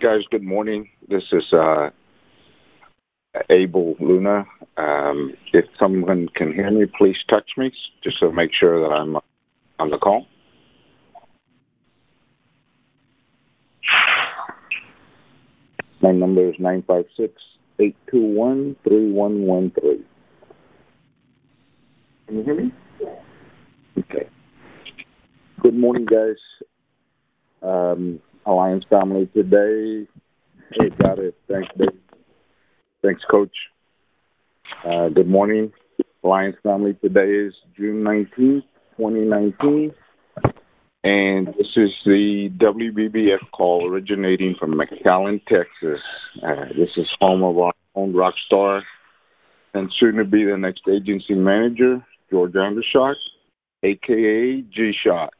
guys. Good morning. This is uh, Abel Luna. Um, if someone can hear me, please touch me just to make sure that I'm on the call. My number is nine five six eight two one three one one three. Can you hear me? Okay. Good morning, guys. Um, Alliance family today. Hey, got it. Thanks. Thanks, Coach. Uh, good morning, Alliance family. Today is June 19th, 2019. And this is the WBBF call originating from McAllen, Texas. Uh, this is home of our own rock star and soon to be the next agency manager, George Andershot, aka G Shot.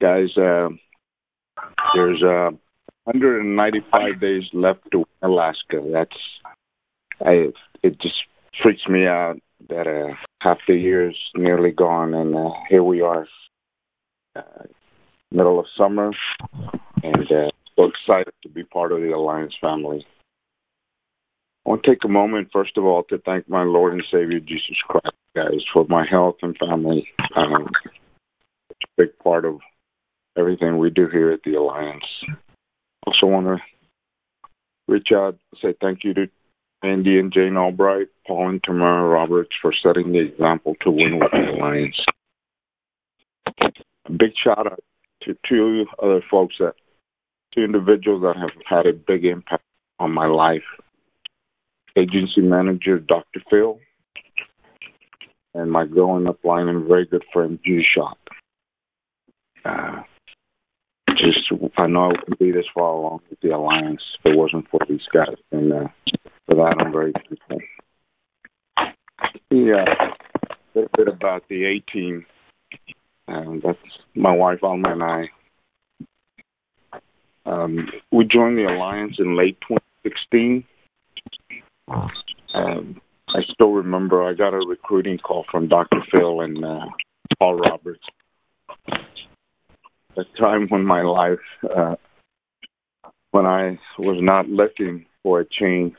Guys, uh, there's uh, 195 days left to Alaska. That's I. It just freaks me out that uh, half the year is nearly gone, and uh, here we are, uh, middle of summer, and uh, so excited to be part of the Alliance family. I want to take a moment, first of all, to thank my Lord and Savior Jesus Christ, guys, for my health and family. Um, it's a big part of everything we do here at the Alliance. Also want to reach out say thank you to Andy and Jane Albright, Paul and Tamara Roberts for setting the example to win with the Alliance. A big shout out to two other folks that two individuals that have had a big impact on my life. Agency manager Dr. Phil and my growing up line and very good friend G Shot. Uh, I know I wouldn't be this far along with the alliance if it wasn't for these guys, and uh, for that I'm very thankful. Yeah, a little bit about the A team. Um, that's my wife Alma and I. Um, we joined the alliance in late 2016. Um, I still remember I got a recruiting call from Dr. Phil and uh, Paul Roberts a time when my life, uh, when I was not looking for a change,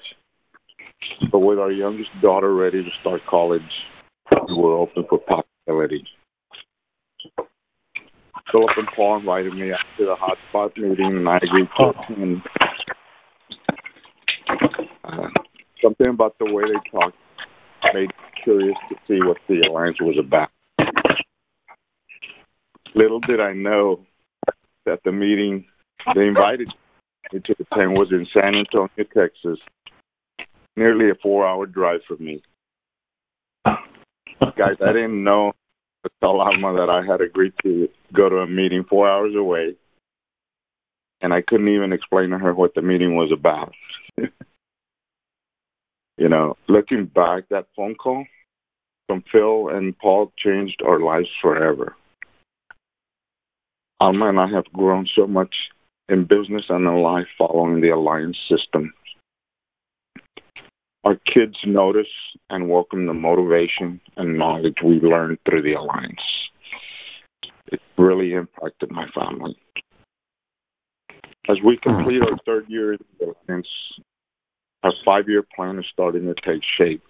but with our youngest daughter ready to start college, we were open for possibility. Philip and Paul invited me to the hotspot meeting, and I agreed to attend. Uh, something about the way they talked made me curious to see what the alliance was about. Little did I know that the meeting they invited me to attend was in San Antonio, Texas, nearly a four hour drive from me. Guys, I didn't know tell that I had agreed to go to a meeting four hours away, and I couldn't even explain to her what the meeting was about. you know, looking back, that phone call from Phil and Paul changed our lives forever. Oh, Alma and I have grown so much in business and in life following the Alliance system. Our kids notice and welcome the motivation and knowledge we learned through the Alliance. It really impacted my family. As we complete our third year in the Alliance, our five year plan is starting to take shape,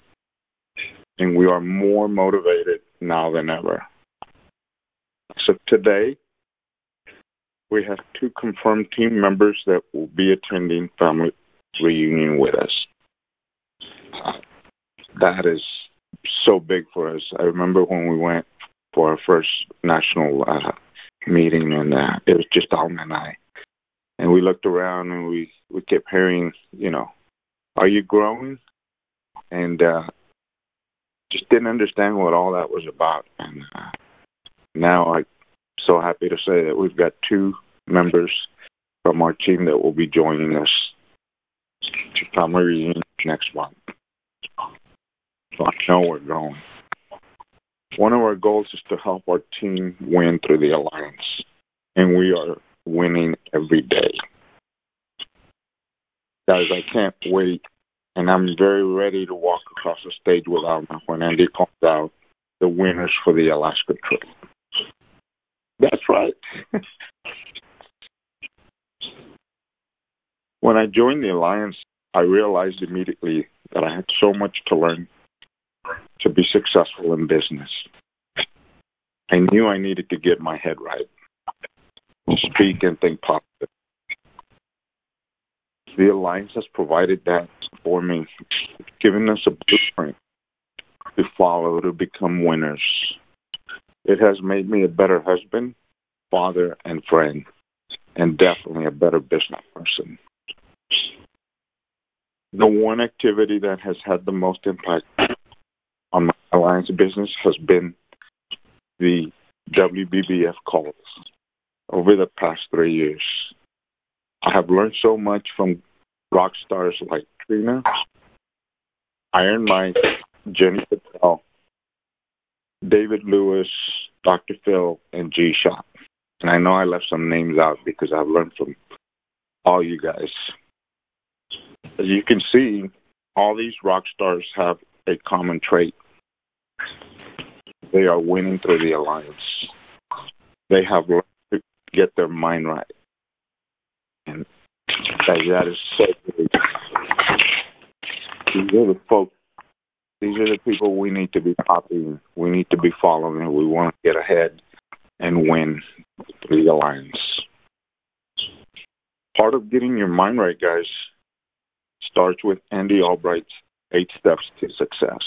and we are more motivated now than ever. So today, we have two confirmed team members that will be attending family reunion with us. Uh, that is so big for us. I remember when we went for our first national uh, meeting, and uh, it was just Alma and I. And we looked around, and we we kept hearing, you know, "Are you growing?" And uh, just didn't understand what all that was about. And uh, now I so happy to say that we've got two members from our team that will be joining us to family reunion next month. So I know we're going. One of our goals is to help our team win through the alliance, and we are winning every day. Guys, I can't wait, and I'm very ready to walk across the stage with Alma when Andy calls out the winners for the Alaska trip. That's right. When I joined the Alliance, I realized immediately that I had so much to learn to be successful in business. I knew I needed to get my head right, speak and think positive. The Alliance has provided that for me, giving us a blueprint to follow to become winners. It has made me a better husband, father, and friend, and definitely a better business person. The one activity that has had the most impact on my alliance business has been the WBBF calls over the past three years. I have learned so much from rock stars like Trina, Iron Mike, Jenny Patel, David Lewis, Dr. Phil, and G Shot. And I know I left some names out because I've learned from all you guys. As you can see, all these rock stars have a common trait. They are winning through the alliance. They have learned to get their mind right. And that, that is so great. These are the folks, these are the people we need to be copying. We need to be following. We want to get ahead and win the alliance. Part of getting your mind right, guys, starts with Andy Albright's Eight Steps to Success.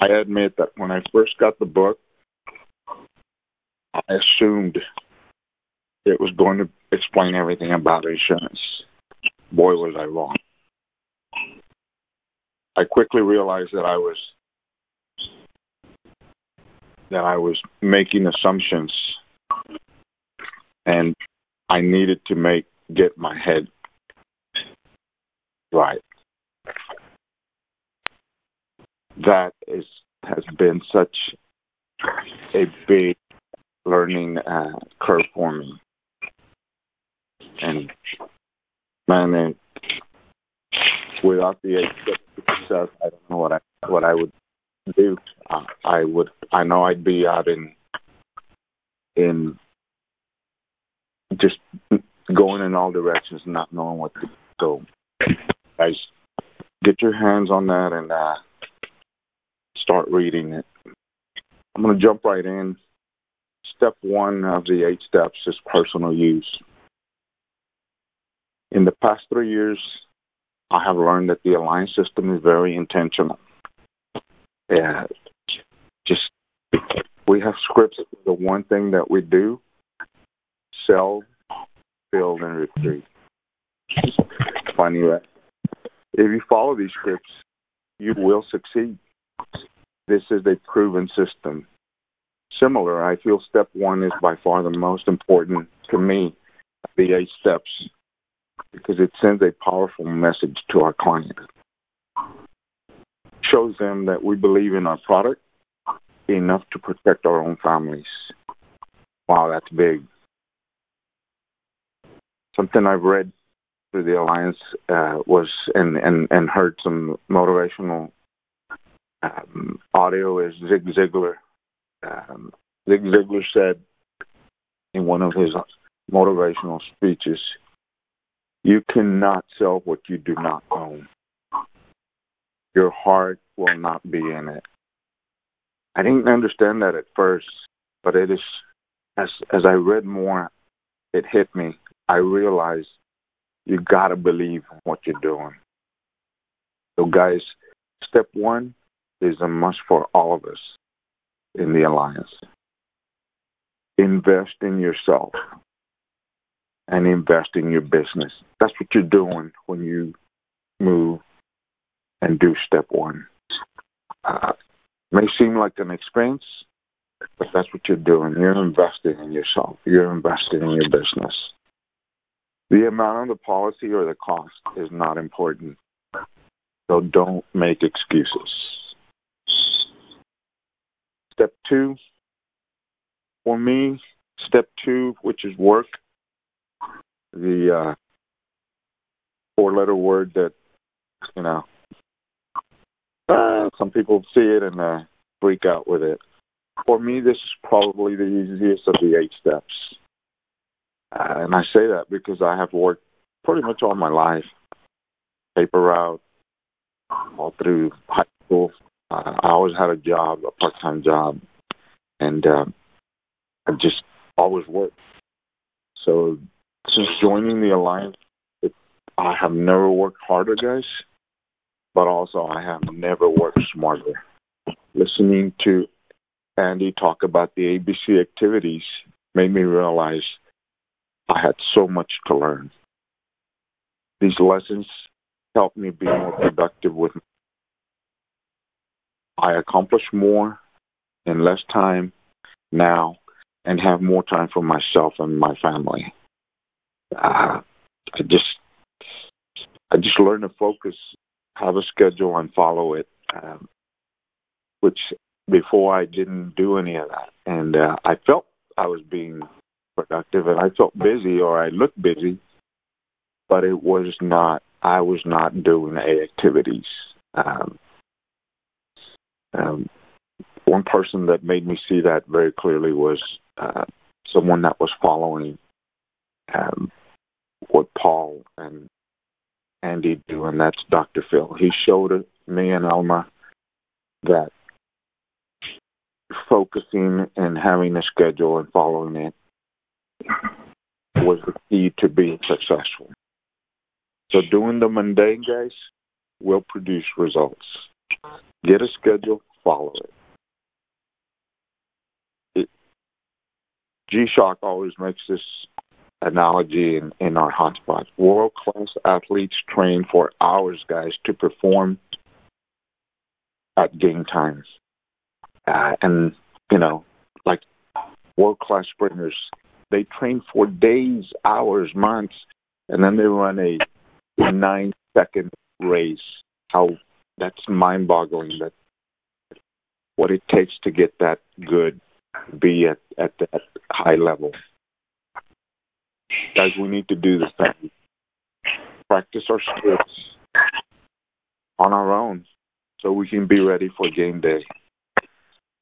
I admit that when I first got the book, I assumed it was going to explain everything about insurance. Boy, was I wrong. I quickly realized that I was that I was making assumptions and I needed to make get my head right. That is has been such a big learning uh, curve for me, and man, without the success, I don't know what I what I would do. Uh, I would I know I'd be out in in just going in all directions, not knowing what to go. Guys, get your hands on that and uh, start reading it. I'm going to jump right in. Step one of the eight steps is personal use. In the past three years, I have learned that the alliance system is very intentional. Yeah, just we have scripts. The one thing that we do: sell, build, and retreat. Funny that if you follow these scripts, you will succeed. This is a proven system. Similar, I feel step one is by far the most important to me, the eight steps, because it sends a powerful message to our client. Shows them that we believe in our product enough to protect our own families. Wow, that's big. Something I've read through the alliance uh, was and, and and heard some motivational um, audio is Zig Ziglar. Um, Zig Ziglar said in one of his motivational speeches, "You cannot sell what you do not own. Your heart will not be in it." I didn't understand that at first, but it is as as I read more, it hit me. I realized you gotta believe in what you're doing. So, guys, step one is a must for all of us in the alliance. Invest in yourself and invest in your business. That's what you're doing when you move and do step one. Uh, may seem like an expense, but that's what you're doing. You're investing in yourself. You're investing in your business. The amount of the policy or the cost is not important. So don't make excuses. Step two, for me, step two, which is work, the uh, four letter word that, you know, uh, some people see it and uh, freak out with it. For me, this is probably the easiest of the eight steps. Uh, and I say that because I have worked pretty much all my life. Paper route, all through high school. Uh, I always had a job, a part-time job, and uh, I just always worked. So since joining the alliance, it, I have never worked harder, guys, but also I have never worked smarter. Listening to Andy talk about the ABC activities made me realize I had so much to learn. These lessons helped me be more productive with. I accomplish more in less time now and have more time for myself and my family. Uh, I just, I just learned to focus, have a schedule, and follow it. Um, which before I didn't do any of that, and uh, I felt I was being productive, and I felt busy or I looked busy, but it was not. I was not doing activities. Um, um, one person that made me see that very clearly was uh, someone that was following um, what Paul and Andy do, and that's Dr. Phil. He showed me and Alma that focusing and having a schedule and following it was the key to being successful. So doing the mundane, guys, will produce results. Get a schedule, follow it. it G-Shot always makes this analogy in, in our hotspots. World-class athletes train for hours, guys, to perform at game times. Uh, and, you know, like world-class sprinters, they train for days, hours, months, and then they run a nine-second race. How that's mind-boggling. That what it takes to get that good, be at at that high level. Guys, we need to do the same. Practice our skills on our own so we can be ready for game day.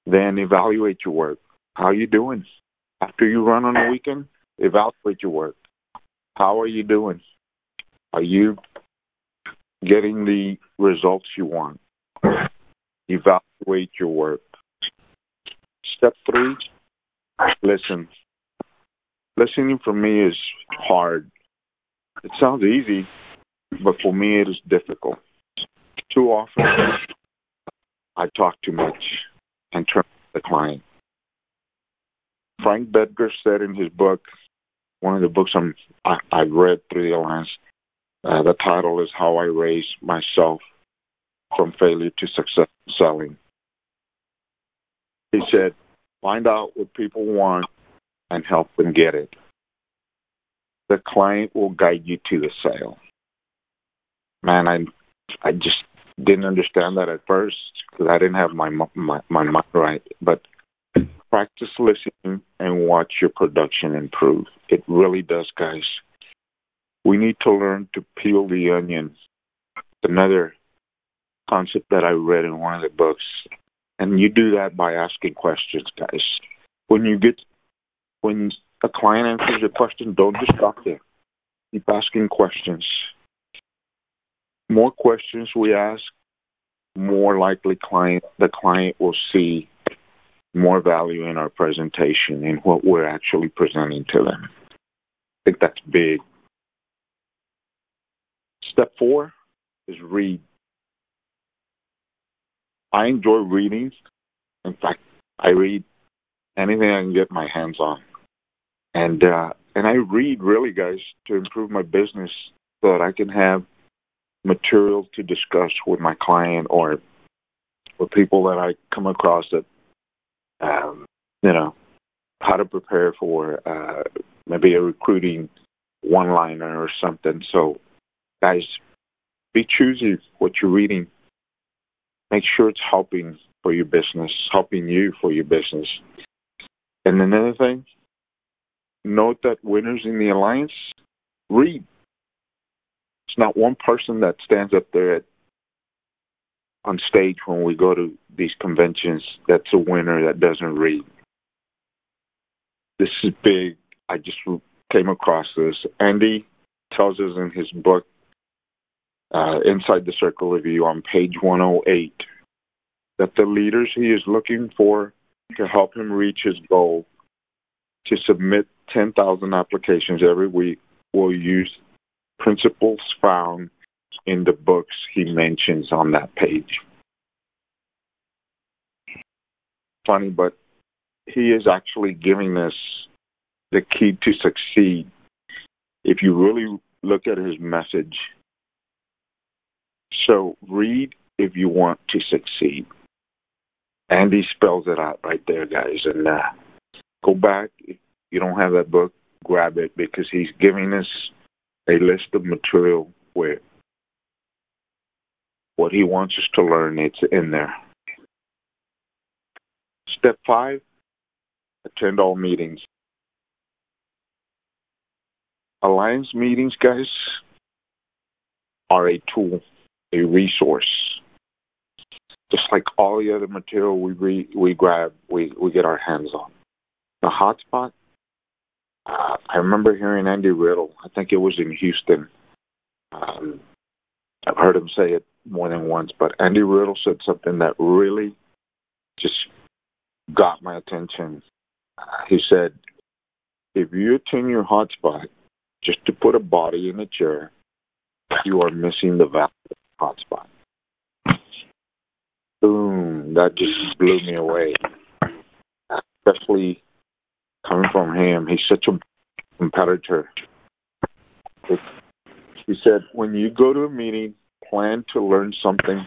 Then evaluate your work. How are you doing? After you run on the weekend, evaluate your work. How are you doing? Are you getting the results you want? Evaluate your work. Step three, listen. Listening for me is hard. It sounds easy, but for me it is difficult. Too often, I talk too much and turn the client. Frank Bettger said in his book, one of the books I'm, I, I've read through the Alliance, uh, the title is How I Raised Myself from Failure to Success Selling. He said, find out what people want and help them get it. The client will guide you to the sale. Man, I I just didn't understand that at first because I didn't have my my my mind right. But practice listening and watch your production improve. It really does, guys. We need to learn to peel the onion. Another concept that I read in one of the books, and you do that by asking questions, guys. When you get when a client answers your question, don't stop there. Keep asking questions more questions we ask, more likely client the client will see more value in our presentation in what we're actually presenting to them. I think that's big. Step four is read. I enjoy reading. In fact, I read anything I can get my hands on, and uh, and I read really, guys, to improve my business so that I can have material to discuss with my client or with people that I come across that, um, you know, how to prepare for uh, maybe a recruiting one liner or something. So, guys, be choosy what you're reading. Make sure it's helping for your business, helping you for your business. And another thing, note that winners in the alliance read. It's not one person that stands up there at, on stage when we go to these conventions that's a winner that doesn't read. This is big. I just came across this. Andy tells us in his book, uh, Inside the Circle of You, on page 108, that the leaders he is looking for to help him reach his goal to submit 10,000 applications every week will use principles found in the books he mentions on that page. Funny, but he is actually giving us the key to succeed. If you really look at his message, so read if you want to succeed. Andy spells it out right there, guys. And uh, go back. If you don't have that book, grab it because he's giving us a list of material where what he wants us to learn, it's in there. Step five, attend all meetings. Alliance meetings, guys, are a tool, a resource. Just like all the other material we re, we grab, we, we get our hands on. The hotspot, uh, I remember hearing Andy Riddle. I think it was in Houston. Um, I've heard him say it more than once, but Andy Riddle said something that really just got my attention. Uh, he said, if you attend your hotspot just to put a body in a chair, you are missing the value of the hotspot. Boom, that just blew me away. Especially coming from him. He's such a competitor. He said, when you go to a meeting, plan to learn something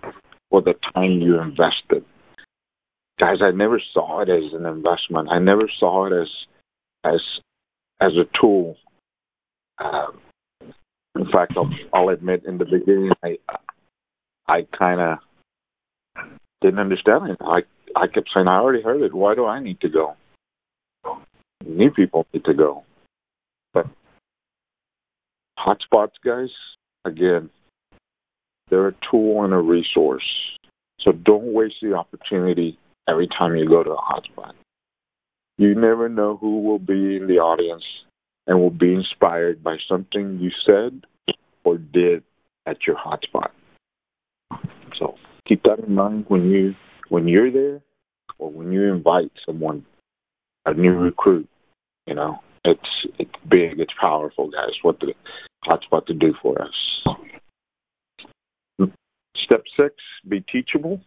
for the time you invested. Guys, I never saw it as an investment. I never saw it as as as a tool. Um, in fact, I'll, I'll admit, in the beginning, I I kind of didn't understand it. I I kept saying, I already heard it. Why do I need to go? New people need to go. But hotspots, guys, again, they're a tool and a resource. So don't waste the opportunity every time you go to a hotspot. You never know who will be in the audience and will be inspired by something you said or did at your hotspot. So keep that in mind when you when you're there or when you invite someone, a new recruit. You know, it's it's big, it's powerful, guys. What the hotspot to do for us. Step six, be teachable.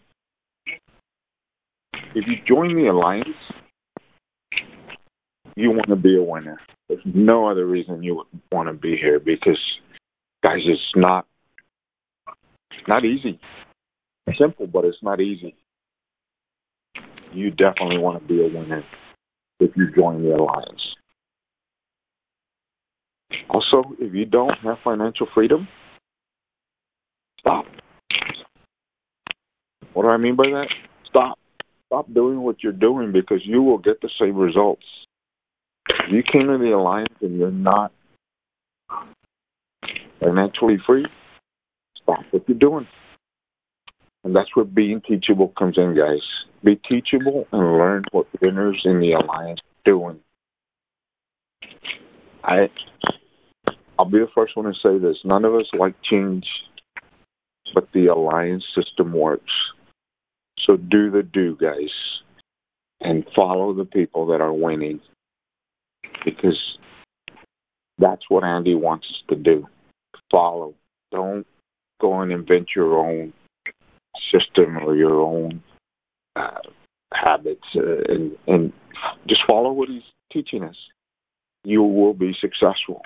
If you join the alliance, you want to be a winner. There's no other reason you would want to be here because, guys, it's not not easy. Simple, but it's not easy. You definitely want to be a winner if you join the alliance. Also, if you don't have financial freedom, stop. What do I mean by that? Stop. Stop doing what you're doing because you will get the same results. If you came to the alliance and you're not financially free, stop what you're doing. And that's where being teachable comes in, guys. Be teachable and learn what winners in the alliance are doing. I I'll be the first one to say this. None of us like change, but the alliance system works. So do the do, guys, and follow the people that are winning because that's what Andy wants us to do. Follow. Don't go and invent your own system or your own uh, habits, uh, and and just follow what he's teaching us. You will be successful.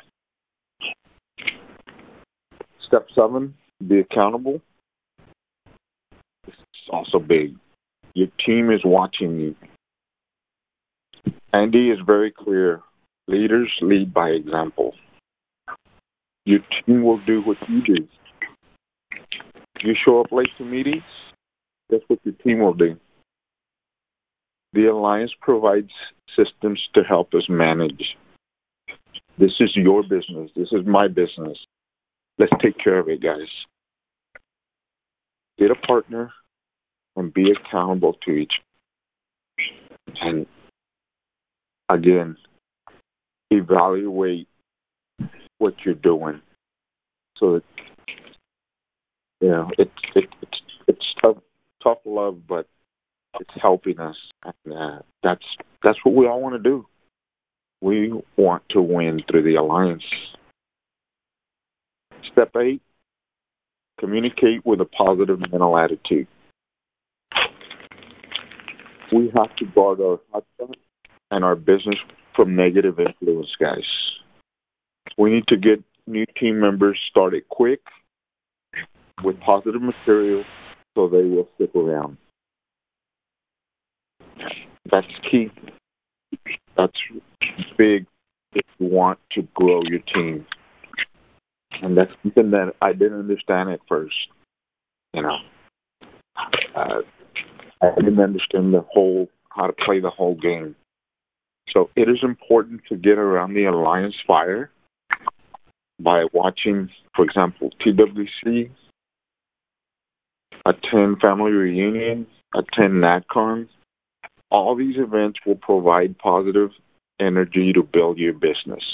Step seven: be accountable. It's also big. Your team is watching you. Andy is very clear. Leaders lead by example. Your team will do what you do. You show up late to meetings, that's what your team will do. The Alliance provides systems to help us manage. This is your business. This is my business. Let's take care of it, guys. Get a partner and be accountable to each. And again, evaluate what you're doing. so that you know it's it, it's it's tough tough love, but it's helping us, and uh, that's that's what we all want to do. We want to win through the alliance. Step eight: communicate with a positive mental attitude. We have to guard our heart and our business from negative influence, guys. We need to get new team members started quick with positive material so they will stick around. That's key. That's big if you want to grow your team. And that's something that I didn't understand at first. You know, uh, I didn't understand the whole how to play the whole game. So it is important to get around the alliance fire by watching, for example, TWC, attend family reunions, attend NatCon. All these events will provide positive energy to build your business.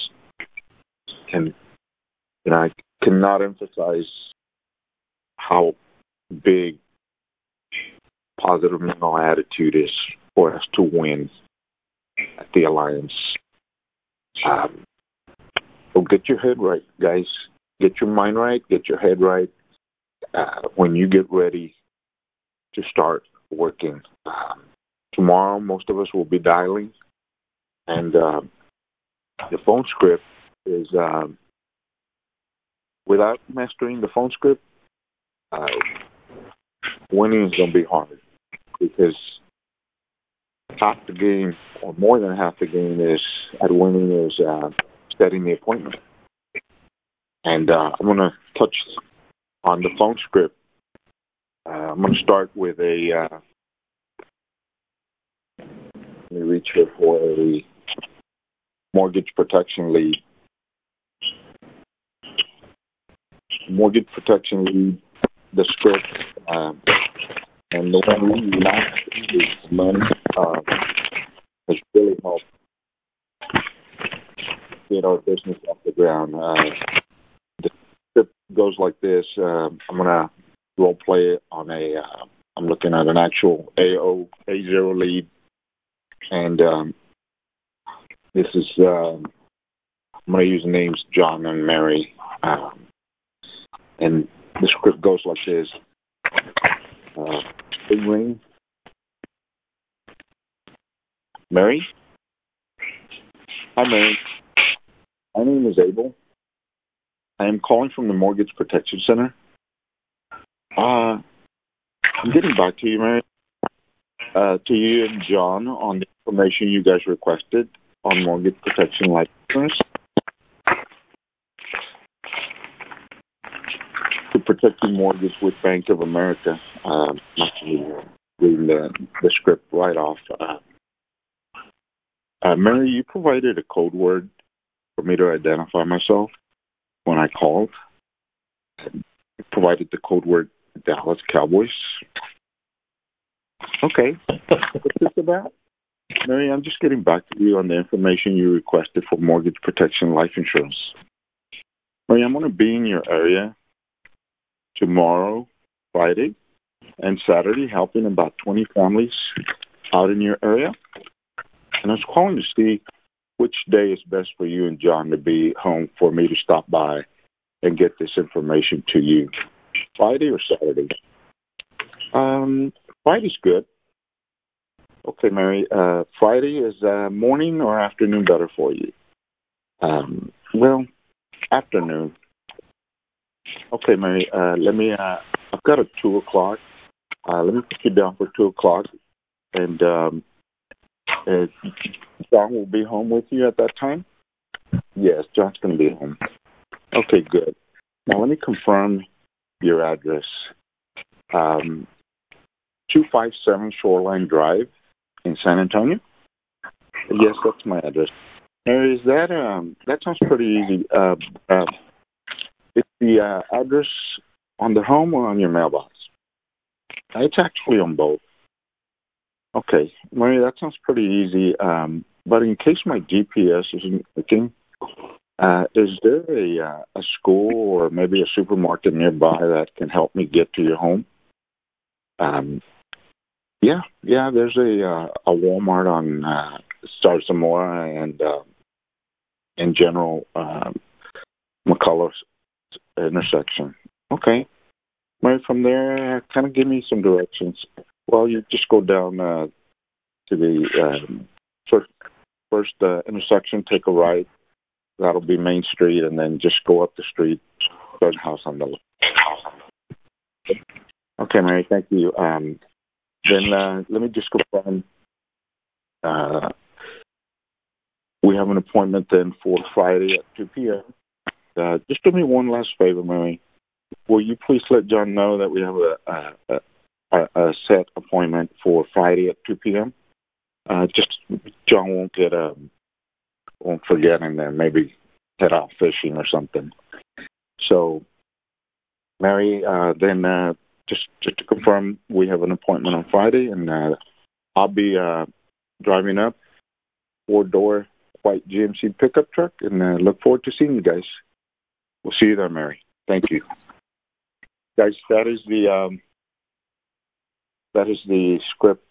And, and I cannot emphasize how big positive mental attitude is for us to win at the Alliance. Um, so get your head right, guys. Get your mind right. Get your head right. Uh, when you get ready to start working, um, tomorrow most of us will be dialing, and uh, the phone script is um, without mastering the phone script. Uh, winning is going to be hard because half the game, or more than half the game, is at winning is uh, setting the appointment. And uh, I'm going to touch on the phone script. Uh, I'm going to start with a. Uh, let me reach here for a mortgage protection lead. Mortgage protection lead, the script, uh, and the one we launched is money uh, has really helped get our business off the ground. Uh, goes like this. Uh, I'm gonna role play it on a. Uh, I'm looking at an actual AO A zero lead, and um, this is. Uh, I'm gonna use the names John and Mary, um, and the script goes like this. Uh, ring. Mary? Hi, Mary. My name is Abel. I am calling from the Mortgage Protection Center. Uh, I'm getting back to you, Mary, uh, to you and John on the information you guys requested on mortgage protection life insurance. To protect your mortgage with Bank of America. Um, reading the, the script right off. Uh, uh, Mary, you provided a code word for me to identify myself when I called. I provided the code word Dallas Cowboys. Okay. What's this about? Mary, I'm just getting back to you on the information you requested for mortgage protection life insurance. Mary, I'm going to be in your area tomorrow, Friday, and Saturday, helping about 20 families out in your area. And I was calling to see which day is best for you and John to be home for me to stop by and get this information to you? Friday or Saturday? Um, Friday's good. Okay, Mary. Uh, Friday is uh, morning or afternoon better for you? Um, well, afternoon. Okay, Mary. Uh, let me. Uh, I've got a two o'clock. Uh, let me put you down for two o'clock, and um, uh, John will be home with you at that time? Yes, John's going to be home. Okay, good. Now let me confirm your address. Um, 257 Shoreline Drive in San Antonio? Yes, that's my address. Mary, is that, um, that sounds pretty easy. Uh, uh, is the uh, address on the home or on your mailbox? It's actually on both. Okay, Mary, that sounds pretty easy. Um, but in case my GPS isn't working, Uh, is there a uh, a school or maybe a supermarket nearby that can help me get to your home? Um, yeah, yeah. There's a uh, a Walmart on uh, Zarzamora and uh, in general um, McCullough intersection. Okay. Right from there, kind of give me some directions. Well, you just go down uh, to the um, first first uh, intersection, take a right. That'll be Main Street, and then just go up the street, third house on the left. Okay, Mary, thank you. Um, then uh, let me just confirm. Uh, we have an appointment then for Friday at 2 p.m. Uh, just do me one last favor, Mary. Will you please let John know that we have a, a, a, a set appointment for Friday at 2 p.m.? Uh, just John won't get a um, won't forget and then maybe head out fishing or something. So, Mary, uh, then uh, just just to confirm, we have an appointment on Friday, and uh, I'll be uh, driving up four door white GMC pickup truck, and uh, look forward to seeing you guys. We'll see you there, Mary. Thank you, guys. That is the um, that is the script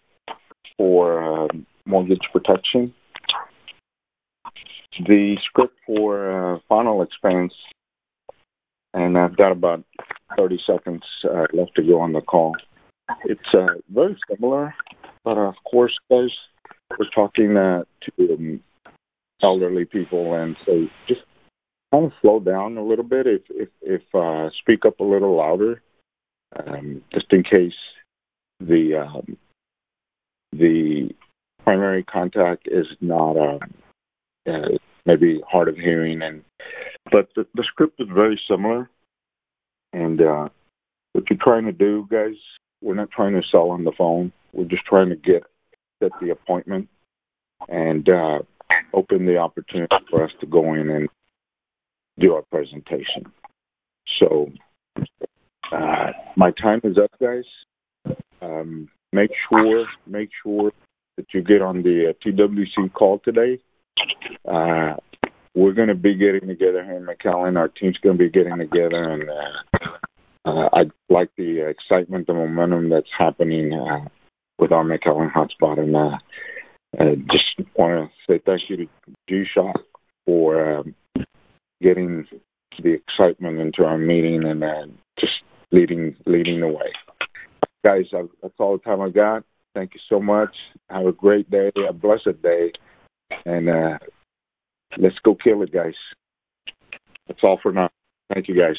for uh, mortgage protection. The script for uh, final expense, and I've got about 30 seconds uh, left to go on the call. It's uh, very similar, but of course, guys, we're talking to um, elderly people, and so just kind of slow down a little bit. If speak up a little louder, um, just in case the um, the primary contact is not um, uh, maybe hard of hearing, and but the, the script is very similar. And uh, what you're trying to do, guys, we're not trying to sell on the phone. We're just trying to get set the appointment and uh, open the opportunity for us to go in and do our presentation. So uh, my time is up, guys. Um, make sure make sure that you get on the uh, TWC call today. Uh, we're going to be getting together here in McAllen. Our team's going to be getting together, and uh, uh, I like the excitement, the momentum that's happening uh, with our McAllen hotspot, and uh, uh, just want to say thank you to G-Shot for um, getting the excitement into our meeting and uh, just leading leading the way. Guys, that's all the time I got. Thank you so much. Have a great day, a blessed day, and uh, let's go kill it, guys. That's all for now. Thank you, guys.